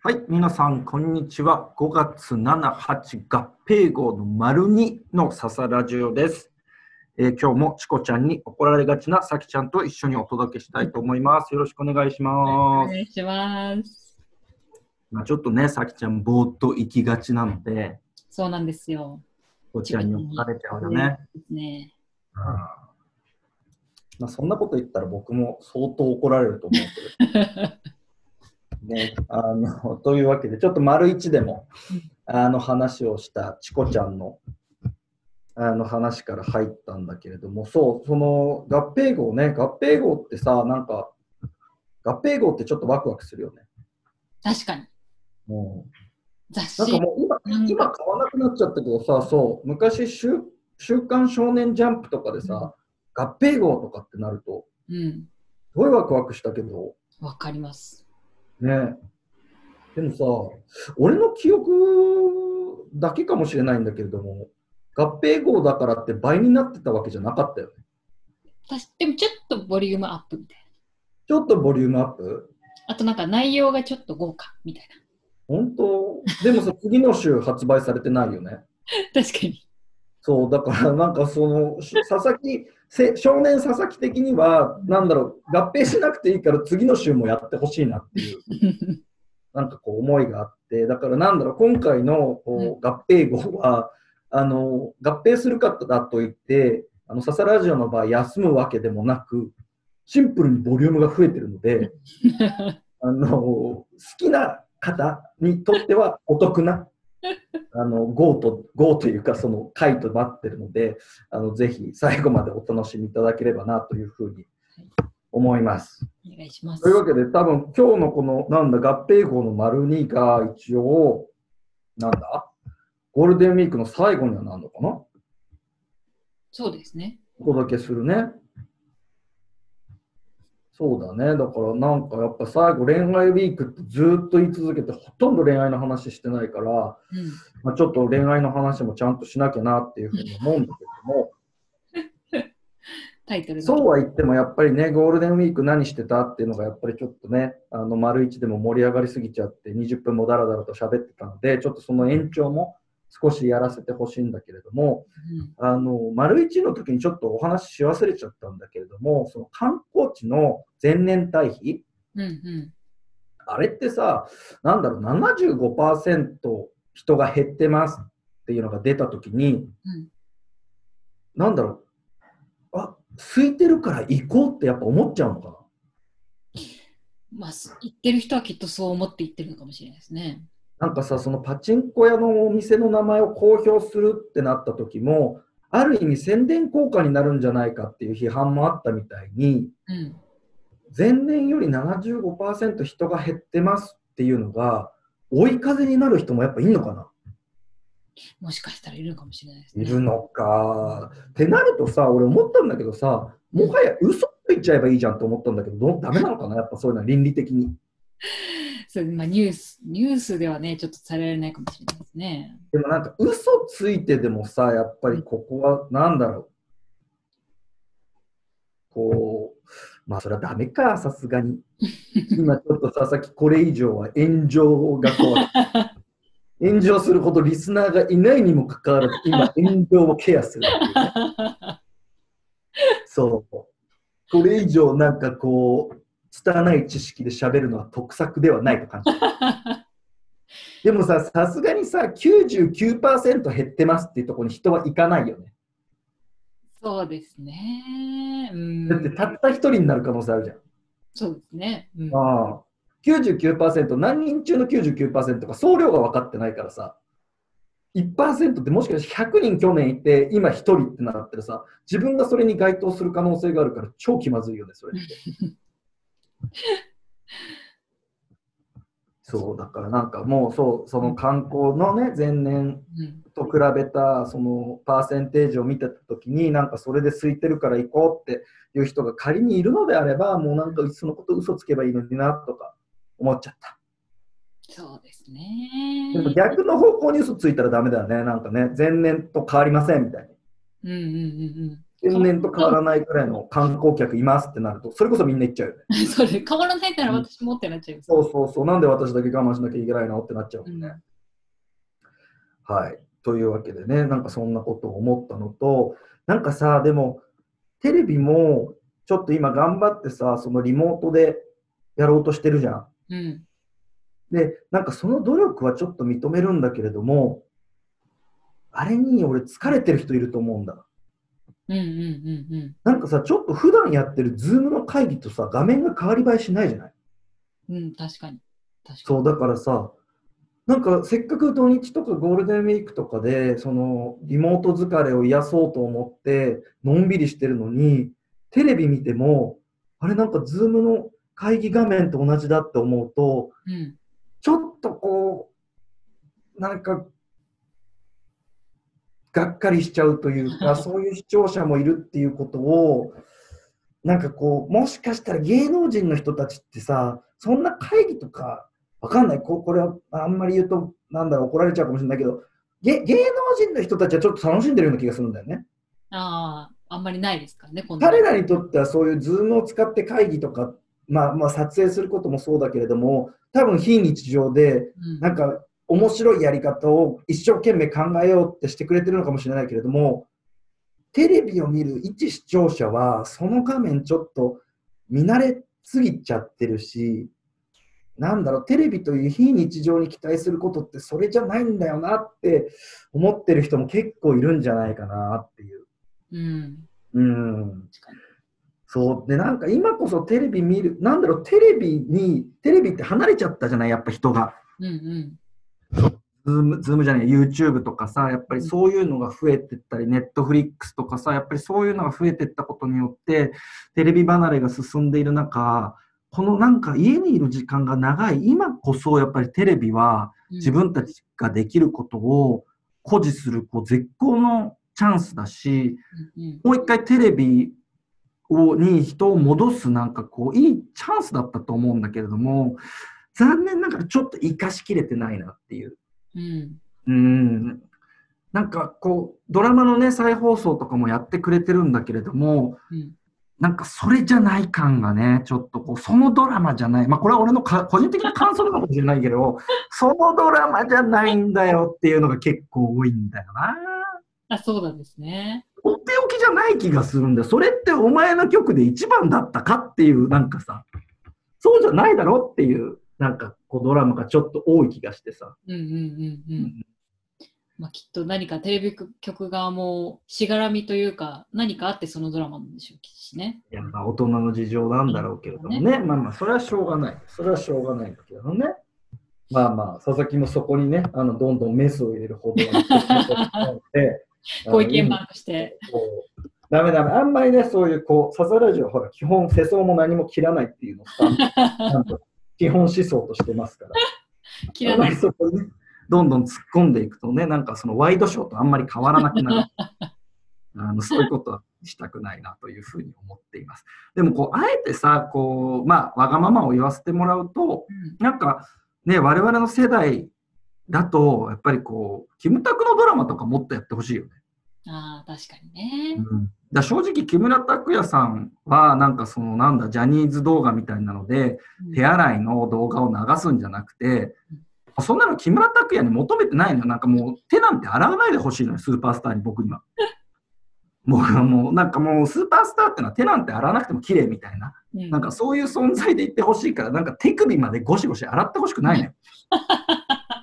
はい、皆さん、こんにちは。5月7、8合併号の丸2の笹ラジオです。えー今日もチコちゃんに怒られがちなさきちゃんと一緒にお届けしたいと思います。よろしくお願いしおます。願いします。まあ、ちょっとね、さきちゃん、ぼーっと行きがちなので、そうなんですよ。こちらに怒られちゃうよね。ね。まあ、そんなこと言ったら僕も相当怒られると思うけど。ね、あの というわけで、ちょっと丸一でもあの話をしたチコちゃんのあの話から入ったんだけれども、そう、その合併号ね、合併号ってさ、なんか、合併号ってちょっとワクワクするよね。確かに。も雑誌うなんか。もう今、今買わなくなっちゃったけどさ、そう、昔週、週刊少年ジャンプとかでさ、合併号とかってなると、うん。すごいワクワクしたけど、わかります。ねでもさ、俺の記憶だけかもしれないんだけれども、合併号だからって倍になってたわけじゃなかったよね。たしでもちょっとボリュームアップみたいちょっとボリュームアップ？な。あとなんか内容がちょっと豪華みたい本当？でもさ、次の週発売されてないよね。な。確かに。そう、だからなんかその、し佐々木、せ少年佐々木的には、なんだろう、合併しなくていいから次の週もやってほしいなっていう。なんかこう思いがあって、だからなんだろう、今回のこう合併号は、あの合併するからといって、あの笹ラジオの場合、休むわけでもなく、シンプルにボリュームが増えてるので、あの好きな方にとってはお得なあの GO と GO というか、その回となってるので、あのぜひ最後までお楽しみいただければなというふうに思います。お願いしますと。いうわけで、多分今日のこの、なんだ、合併号の丸2が一応、なんだ、ゴールデンウィークの最後にはなるのかな？そうですね。お届けするね。そうだね。だからなんかやっぱ最後恋愛ウィークってずっと言い続けてほとんど恋愛の話してないから、うん。まあ、ちょっと恋愛の話もちゃんとしなきゃなっていうふうに思うんだけども、タイトルが。そうは言ってもやっぱりね、ゴールデンウィーク何してたっていうのがやっぱりちょっとね、あの丸一でも盛り上がりすぎちゃって20分もだらだらと喋ってたので、ちょっとその延長も少しやらせてほしいんだけれども、うんあの丸一の時にちょっとお話しし忘れちゃったんだけれども、その観光地の前年対比、うんうん。あれってさ、なんだろう、75%人が減ってますっていうのが出た時に、うんなんだろう、あ空いてるから行こうってやっぱ思っちゃうのかな？まあ、す言ってる人はきっとそう思って言ってるのかもしれないですね。なんかさ、そのパチンコ屋のお店の名前を公表するってなった時も、ある意味宣伝効果になるんじゃないかっていう批判もあったみたいに、うん。前年より75%人が減ってますっていうのが、追い風になる人もやっぱいるのかな？もしかしたらいるかもしれないですね。いるのか。ってなるとさ、俺思ったんだけどさ、もはや嘘ついちゃえばいいじゃんと思ったんだけど、どダメなのかな？やっぱそういうのは倫理的に。そうまあ、ニュース、ニュースではね、ちょっとされられないかもしれないですね。でもなんか嘘ついてでもさ、やっぱりここはなんだろう。こう、まあそれはダメか、さすがに。今ちょっと佐々木これ以上は炎上が怖い。炎上するほどリスナーがいないにもかかわらず、今炎上をケアするっていうね、そう。これ以上なんかこう、拙い知識で喋るのは得策ではないと感じる。でもさ、さすがにさ、99%減ってますっていうところに人は行かないよね。そうですね。うん。だってたった一人になる可能性あるじゃん。そうですね。うん、ああ99%、何人中の99%か総量が分かってないからさ、1%ってもしかして100人去年いて、今1人ってなったらさ、自分がそれに該当する可能性があるから超気まずいよね、それって。そう、だからなんかもうそう、その観光のね、前年うんと比べたそのパーセンテージを見てたときに、なんかそれで空いてるから行こうっていう人が仮にいるのであれば、もうなんかそのこと嘘つけばいいのになとか思っちゃった。そうですね。でも逆の方向に嘘ついたらダメだよね。なんかね、前年と変わりませんみたいに。うんうんうんうん。天然と変わらないくらいの観光客いますってなると、それこそみんな行っちゃうよね。それ変わらないから私もってなっちゃいます。そうそうそう、なんで私だけ我慢しなきゃいけないのってなっちゃうもんね。はい。というわけでね、なんかそんなことを思ったのと、なんかさ、でも、テレビもちょっと今頑張ってさ、そのリモートでやろうとしてるじゃん。うん。で、なんかその努力はちょっと認めるんだけれども、あれに俺疲れてる人いると思うんだ。うんうんうんうん。なんかさ、ちょっと普段やってるズームの会議とさ、画面が変わり映えしないじゃない？うん、確かに。確かそう、だからさ、なんかせっかく土日とかゴールデンウィークとかで、そのリモート疲れを癒そうと思って、のんびりしてるのに、テレビ見ても、あれなんかズームの会議画面と同じだって思うと、に。うん。ちょっとこう、なんか、がっかりしちゃうというか、そういう視聴者もいるっていうことを、なんかこう、もしかしたら芸能人の人たちってさ、そんな会議とか、わかんない、ここれはあんまり言うと、なんだろう、怒られちゃうかもしれないけど、げ芸能人の人たちはちょっと楽しんでるような気がするんだよね。ああ、あんまりないですからね。彼らにとってはそういうズームを使って会議とか、まあ、まあ撮影することもそうだけれども、多分非日常で、うんなんか面白いやり方を一生懸命考えようってしてくれてるのかもしれないけれども、テレビを見る一視聴者は、その画面ちょっと見慣れすぎちゃってるし、なんだろう、テレビという非日常に期待することってそれじゃないんだよなって思ってる人も結構いるんじゃないかなっていう。うん。うん。そう。で、なんか今こそテレビ見る、なんだろう、テレビに、テレビって離れちゃったじゃない、やっぱ人が。うんうん。ズーム、ズームじゃない、YouTube とかさ、やっぱりそういうのが増えてったり、Netflix とかさ、やっぱりそういうのが増えてったことによって、テレビ離れが進んでいる中、このなんか家にいる時間が長い、今こそやっぱりテレビはうん。自分たちができることを誇示するこう絶好のチャンスだし、もう一回テレビをに人を戻すなんかこういいチャンスだったと思うんだけれども、残念ながらちょっと生かしきれてないなっていう。うん。うん。なんかこう、ドラマのね、再放送とかもやってくれてるんだけれども、うん。なんかそれじゃない感がね、ちょっとこう、そのドラマじゃない。まあこれは俺のか個人的な感想かもしれないけど、そのドラマじゃないんだよっていうのが結構多いんだよな。あ、そうなんですね。とっておきじゃない気がするんだよ。それってお前の曲で一番だったかっていう、なんかさ、そうじゃないだろっていう、なんかこうドラマがちょっと多い気がしてさ。うんうんうんうん。まあ、きっと何かテレビ局側もしがらみというか何かあってそのドラマなんでしょうしね。いや、まあ大人の事情なんだろうけれどもね。まあまあ、それはしょうがない。それはしょうがないんだけどね。まあまあ、佐々木もそこにね、あのどんどんメスを入れるほどので、ご意見番として。ダメダメ。あんまりね、そういう、こう、サザラジオはほら、基本、世相も何も切らないっていうのをさ、基本思想としてますから。そこにね、どんどん突っ込んでいくとね、なんかそのワイドショーとあんまり変わらなくなる。あのそういうことはしたくないなというふうに思っています。でもこう、あえてさ、こう、まあ、わがままを言わせてもらうと、うんなんかね、我々の世代だと、やっぱりこう、キムタクのドラマとかもっとやってほしいよね。ああ、確かにね。だ正直、木村拓哉さんは、なんかその、なんだ、ジャニーズ動画みたいなので、うん手洗いの動画を流すんじゃなくて、そんなの木村拓哉に求めてないのよ。なんかもう手なんて洗わないでほしいのよ、スーパースターに僕には。もう、もうなんかもうスーパースターってのは手なんて洗わなくても綺麗みたいな。うんなんかそういう存在でいってほしいから、なんか手首までゴシゴシ洗ってほしくないのよ。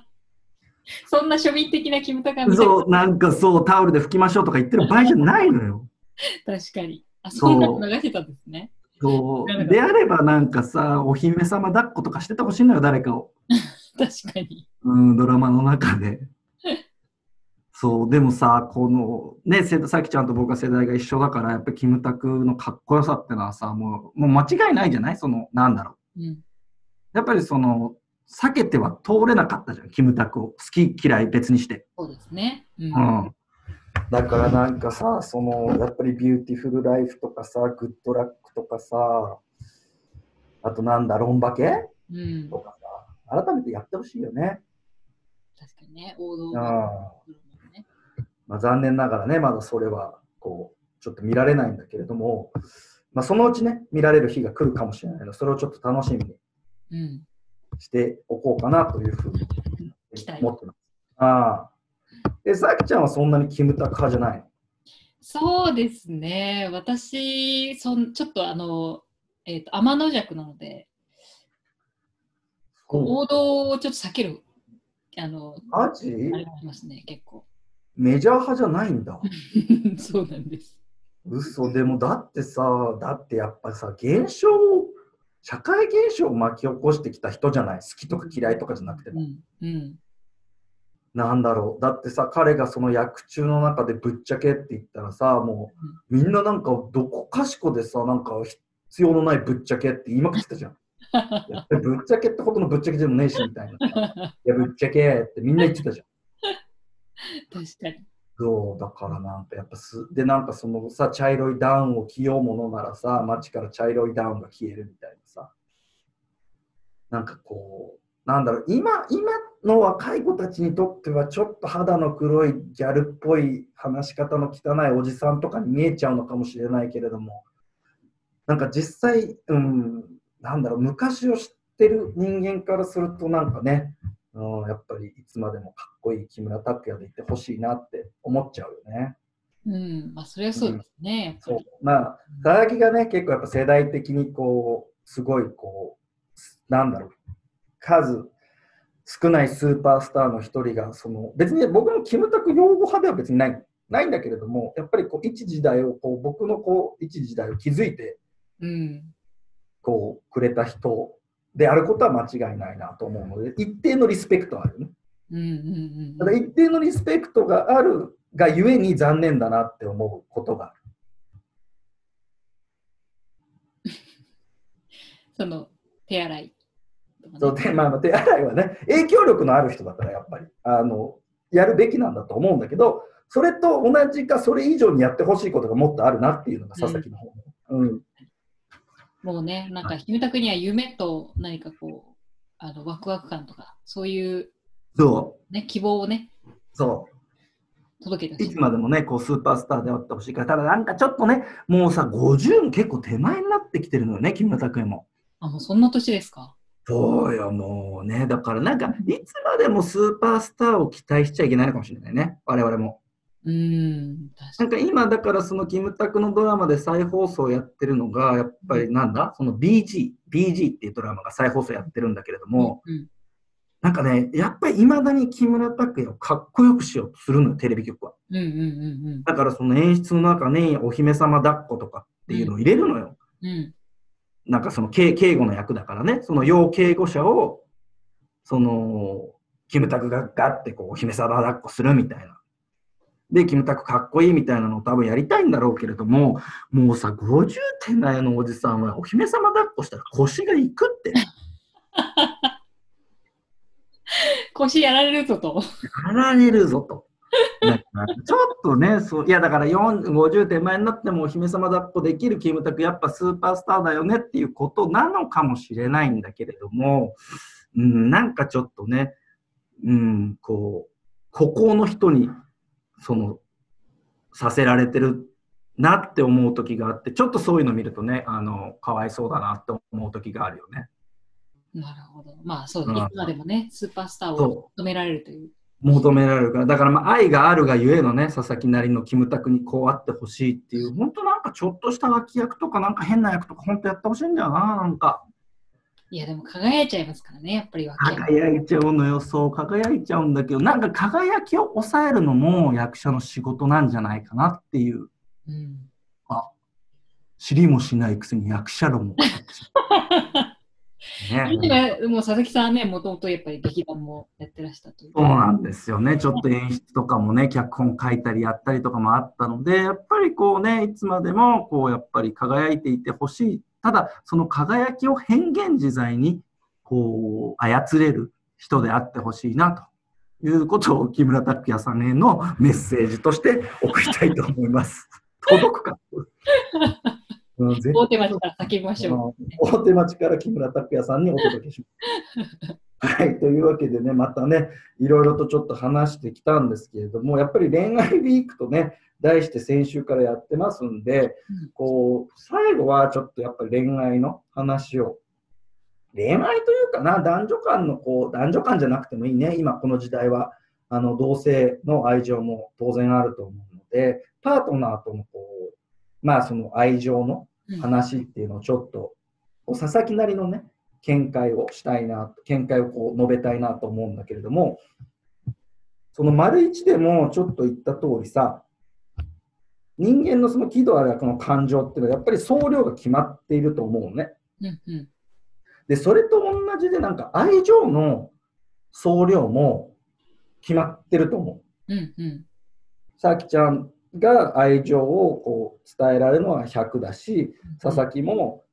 そんな庶民的なキムタクは見たそう、なんかそう、タオルで拭きましょうとか言ってる場合じゃないのよ。確かに。あ、そそう流してたんですね。そう。であればなんかさ、お姫様抱っことかしててほしいのよ、誰かを。確かに。うん、ドラマの中で。そう、でもさ、この、ね、せさきちゃんと僕は世代が一緒だから、やっぱりキムタクのかっこよさってのはさ、もう、もう間違いないじゃない？その、なんだろう。うん。やっぱりその、避けては通れなかったじゃん、キムタクを。好き嫌い別にして。そうですね。うん。うん。だからなんかさ、その、やっぱりビューティフルライフとかさ、グッドラックとかさ、あとなんだ、ロンバケ？うんと。かさ、改めてやってほしいよね。確かにね。王道うん。のドラマね。まあ、残念ながらね、まだそれはこうちょっと見られないんだけれども、まあ、そのうちね、見られる日が来るかもしれないので、それをちょっと楽しみにうん。しておこうかなというふうに思ってます。ああ。え、さきちゃんはそんなにキムタク派じゃないの？そうですね。私、そんちょっとあの、えっ、と、天の弱なので、王道をちょっと避ける、あの、マジ？ありますね、結構。メジャー派じゃないんだ。そうなんです。嘘でもだってさだってやっぱさ現象を社会現象を巻き起こしてきた人じゃない好きとか嫌いとかじゃなくても、うん。うん。なんだろうだってさ彼がその役中の中でぶっちゃけって言ったらさもうみんななんかどこかしこでさなんか必要のないぶっちゃけって言いまくってたじゃんぶっちゃけってことのぶっちゃけでもねえしみたいないやぶっちゃけってみんな言ってたじゃん確かに。そうだからなんかやっぱすでなんかそのさ茶色いダウンを着ようものならさ街から茶色いダウンが消えるみたいなさなんかこうなんだろう今今の若い子たちにとってはちょっと肌の黒いギャルっぽい話し方の汚いおじさんとかに見えちゃうのかもしれないけれどもなんか実際、うん、なんだろう昔を知ってる人間からするとなんかねうん、やっぱりいつまでもかっこいい木村拓哉でいてほしいなって思っちゃうよね。うん。まあ、それはそうですね。やっぱそうりまあ佐々木がね結構やっぱ世代的にこうすごいこうなんだろう数少ないスーパースターの一人がその別に僕もキムタク擁護派では別にないないんだけれどもやっぱりこう一時代をこう僕のこう一時代を築いてうん。こうくれた人であることは間違いないなと思うので一定のリスペクトはあるよね。うんうんうんただ一定のリスペクトがあるがゆえに残念だなって思うことがある。その手洗い。そうでまあ、まあ手洗いはね、影響力のある人だったらやっぱりあのやるべきなんだと思うんだけど、それと同じかそれ以上にやってほしいことがもっとあるなっていうのが佐々木の方、うんもうね、なんか、ひむたくには夢と何かこう、あのワクワク感とか、そういう、そね、希望をね、う、そう。い届けいつまでもね、こうスーパースターであってほしいから、ただなんかちょっとね、もうさ、50も結構手前になってきてるのよね、木村拓哉も。あ、もうそんな年ですか？そうよ、もうね。だからなんか、いつまでもスーパースターを期待しちゃいけないのかもしれないね、我々も。うーん、なんか今、だからそのキムタクのドラマで再放送やってるのが、やっぱりなんだ、その BG、BG っていうドラマが再放送やってるんだけれどに。も、うんなんかね、やっぱりいまだに木村拓哉をかっこよくしようとするのよ、テレビ局は。うんうんうんだからその演出の中にお姫様抱っことかっていうのを入れるのよ。うん。うん。なんかその警警護の役だからね、その要警護者を、その、キムタクがガッてこう、お姫様抱っこするみたいな。で、キムタクかっこいいみたいなのを多分やりたいんだろうけれども、もうさ、50手前のおじさんはお姫様抱っこしたら腰がいくって。腰やられるぞと。やられるぞと。ちょっとね、そういやだから4 50手前になってもお姫様抱っこできるキムタク、やっぱスーパースターだよねっていうことなのかもしれないんだけれども、うん、なんかちょっとね、うん、こう、孤高の人に、その、させられてるなって思う時があって、ちょっとそういうの見るとね、あの、かわいそうだなって思う時があるよね。なるほど。まあそういつまでもね、スーパースターをそ求められるという。求められるから、だからまあ愛があるがゆえのね、佐々木なりのキムタクにこうあってほしいっていう、本当なんかちょっとした脇役とか、なんか変な役とか、本当やってほしいんだよな、なんか。いや、でも輝いちゃいますからね、やっぱり脇役。輝いちゃうのよ、そう、輝いちゃうんだけど、なんか輝きを抑えるのも役者の仕事なんじゃないかなっていう、うん。知りもしないくせに役者論も。ね、今、もう佐々木さんはね、もともとやっぱり劇団もやってらしたという。そうなんですよね。ちょっと演出とかもね、脚本書いたりやったりとかもあったので、やっぱりこうね、いつまでもこうやっぱり輝いていてほしい。ただ、その輝きを変幻自在にこう操れる人であってほしいなということを木村拓哉さんへのメッセージとして送りたいと思います。届くか、大手町から叫びましょう。大手町から木村拓哉さんにお届けします。はい、というわけでね、またね、いろいろとちょっと話してきたんですけれども、やっぱり恋愛ウィークとね、題して先週からやってますんで、うんこう、最後はちょっとやっぱり恋愛の話を、恋愛というかな、男女間のこう、男女間じゃなくてもいいね、今この時代は、あの、同性の愛情も当然あると思うので、パートナーとのこう、まあその愛情のうん話っていうのをちょっと、こう佐々木なりのね、見解をしたいな、見解をこう述べたいなと思うんだけれども、その丸一でもちょっと言った通りさ、人間のその喜怒哀楽の感情っていうのはやっぱり総量が決まっていると思うのね。うんうんで、それと同じでなんか愛情の総量も決まってると思う。うんうんさきちゃんが愛情をこう伝えられるのは100だし、佐々木も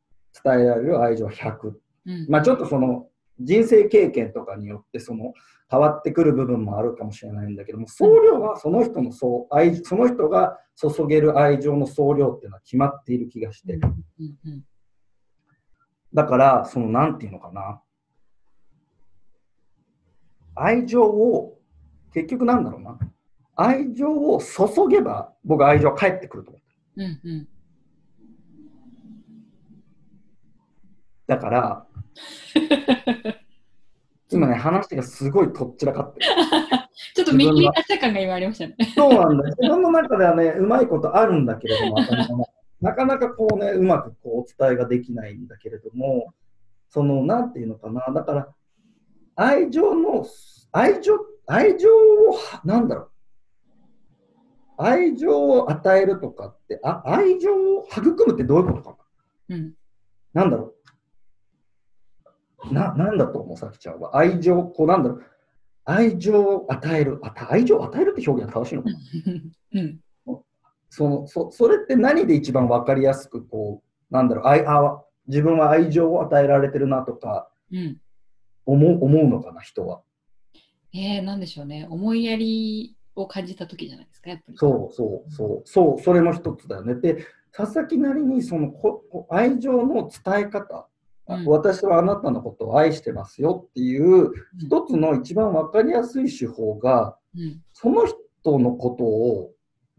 伝えられる愛情は100。うんまあちょっとその人生経験とかによってその変わってくる部分もあるかもしれないんだけども、総量はその人の総愛その人が注げる愛情の総量っていうのは決まっている気がして。うんうんだから、そのなんていうのかな。愛情を、結局なんだろうな。愛情を注げば、僕は愛情は返ってくると思う。うんうんだから、今ね、話がすごいとっちらかってる。ちょっと見切り出した感が今ありましたね。そうなんだよ。自分の中ではね、うまいことあるんだけれども、なかなかこうね、うまくこうお伝えができないんだけれども、その、なんていうのかな、だから、愛情の、愛情、愛情を、なんだろう、愛情を与えるとかって、あ愛情を育むってどういうことかうんな。なんだろう？な、なんだと思う、さきちゃんは。愛情、こうなんだろう？愛情を与える。あた愛情を与えるって表現は正しいのかな？うんそのそそれって何で一番分かりやすくこうなんだろう？愛あ自分は愛情を与えられてるなとかうん思う思うのかな人は？えー、なんでしょうね。思いやりを感じた時じゃないですか、やっぱり。そうそうそうそうそれも一つだよね。で佐々木なりにそのここ愛情の伝え方、あうん。私はあなたのことを愛してますよっていう一つの一番分かりやすい手法がうん。その人のことを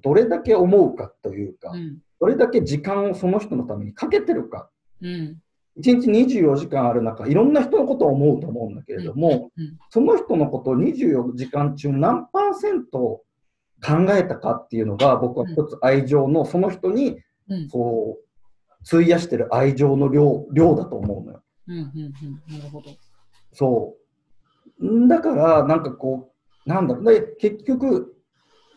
どれだけ思うかというか、うん。どれだけ時間をその人のためにかけてるかうん1日24時間ある中、いろんな人のことを思うと思うんだけれども、うん。その人のことを24時間中何パーセント考えたかっていうのが、僕は一つ愛情の、その人にうん。こう、費やしてる愛情の量量だと思うのよ。うんうんうん。なるほど。そう。んだから、なんかこう、なんだろう。ね、結局、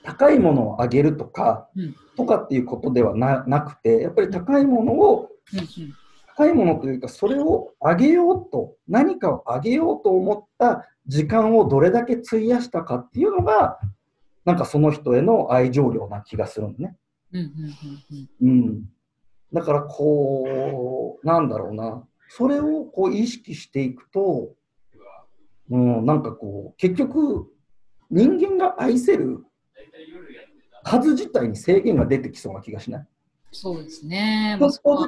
高いものをあげるとか、うん。とかっていうことではななくて、やっぱり高いものをうんうん高いものというか、それをあげようと、何かをあげようと思った時間をどれだけ費やしたかっていうのが、なんかその人への愛情量な気がするのね。うんうんうんうん。だからこう、なんだろうな、それをこう意識していくと、うん、なんかこう、結局、人間が愛せる数自体に制限が出てきそうな気がしない？そうですね。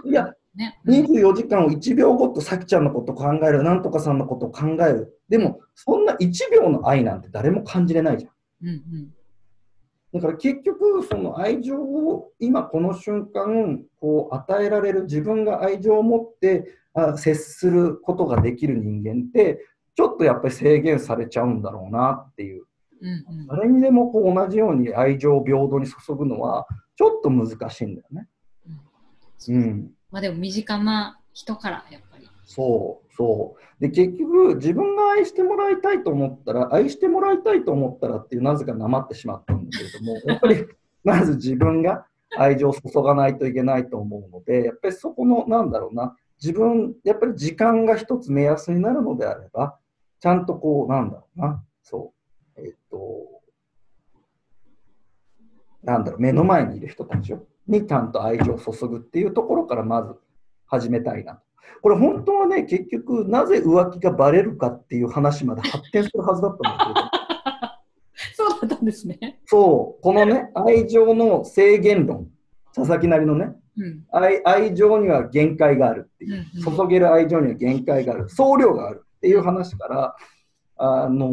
いや、ね。うん24時間を1秒ごとさきちゃんのことを考える、なんとかさんのことを考える。でも、そんな1秒の愛なんて誰も感じれないじゃん。うんうんだから結局、その愛情を今この瞬間、こう与えられる自分が愛情を持ってあ接することができる人間って、ちょっとやっぱり制限されちゃうんだろうなっていう。うんうん誰にでもこう同じように愛情を平等に注ぐのは、ちょっと難しいんだよね。うん。まあでも身近な人からやっぱり。そうそう。で、結局、自分が愛してもらいたいと思ったら、愛してもらいたいと思ったらっていう、なぜかなまってしまったんだけれども、やっぱり、まず自分が愛情を注がないといけないと思うので、やっぱりそこの、なんだろうな、自分、やっぱり時間が一つ目安になるのであれば、ちゃんとこう、なんだろうな、そう、えっと、なんだろう、目の前にいる人たちをにちゃんと愛情を注ぐっていうところからまず始めたいなと。これ本当はね、結局、なぜ浮気がバレるかっていう話まで発展するはずだったんだけど、そうだったんですね。そう、このね、愛情の制限論、佐々木なりのね、うん。愛愛情には限界があるっていう、注げる愛情には限界がある、総量があるっていう話から、あの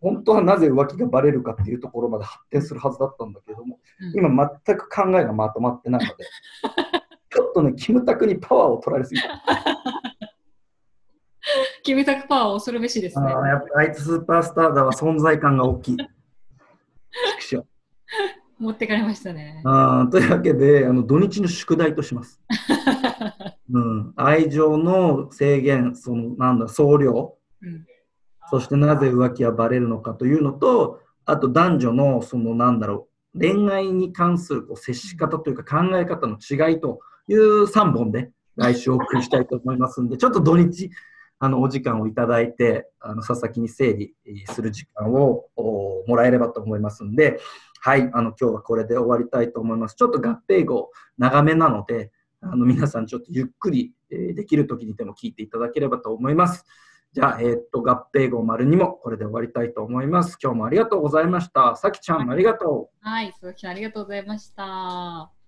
本当はなぜ浮気がバレるかっていうところまで発展するはずだったんだけども、うん今全く考えがまとまってないので、ちょっとね、キムタクにパワーを取られすぎた。キムタクパワー恐るべしですね。あーやっぱあいつスーパースターだわ、存在感が大きい。持ってかれましたね。あーというわけであの、土日の宿題とします。うん、愛情の制限、そのなんだ、総量、うんそしてなぜ浮気はバレるのかというのと、あと男女のそのなんだろう、恋愛に関するこう接し方というか考え方の違いという3本で来週お送りしたいと思いますんで、ちょっと土日、あのお時間をいただいて、あの佐々木に整理する時間をもらえればと思いますんで、はい、あの今日はこれで終わりたいと思います。ちょっと合併号長めなので、あの皆さんちょっとゆっくり、えできる時にでも聞いていただければと思います。じゃあ、えーっと、合併号丸にもこれで終わりたいと思います。今日もありがとうございました。さきちゃん、ありがとう。はい、鈴木さんありがとうございました。